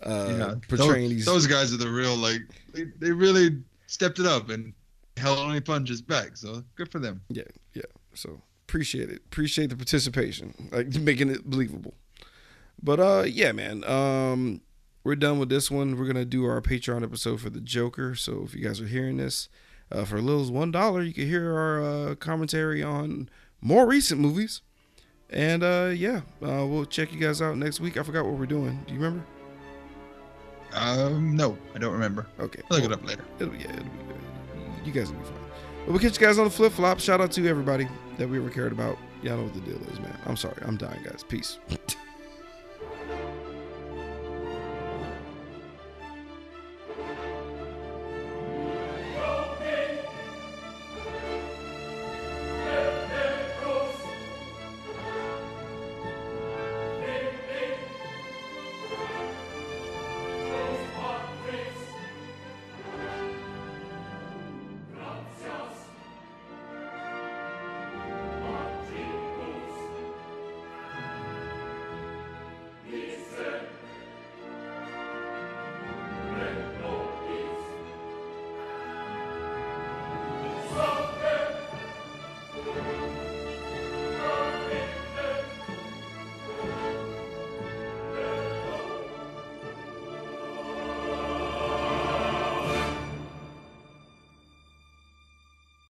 Speaker 1: uh,
Speaker 2: Yeah,
Speaker 1: portraying
Speaker 2: those,
Speaker 1: these.
Speaker 2: those guys are the real like they, they really stepped it up and held only punches back. So good for them.
Speaker 1: Yeah, yeah. So appreciate it. Appreciate the participation, like making it believable. But uh, yeah, man. Um, we're done with this one. We're gonna do our Patreon episode for the Joker. So if you guys are hearing this, uh, for as little as one dollar, you can hear our uh, commentary on more recent movies. And uh, yeah, uh, we'll check you guys out next week. I forgot what we're doing. Do you remember?
Speaker 2: Um, no, I don't remember.
Speaker 1: Okay,
Speaker 2: I'll look
Speaker 1: well,
Speaker 2: it up later.
Speaker 1: It'll, yeah, it'll be good. You guys will be fine. But we'll catch you guys on the flip flop. Shout out to everybody that we ever cared about. Y'all know what the deal is, man. I'm sorry. I'm dying, guys. Peace.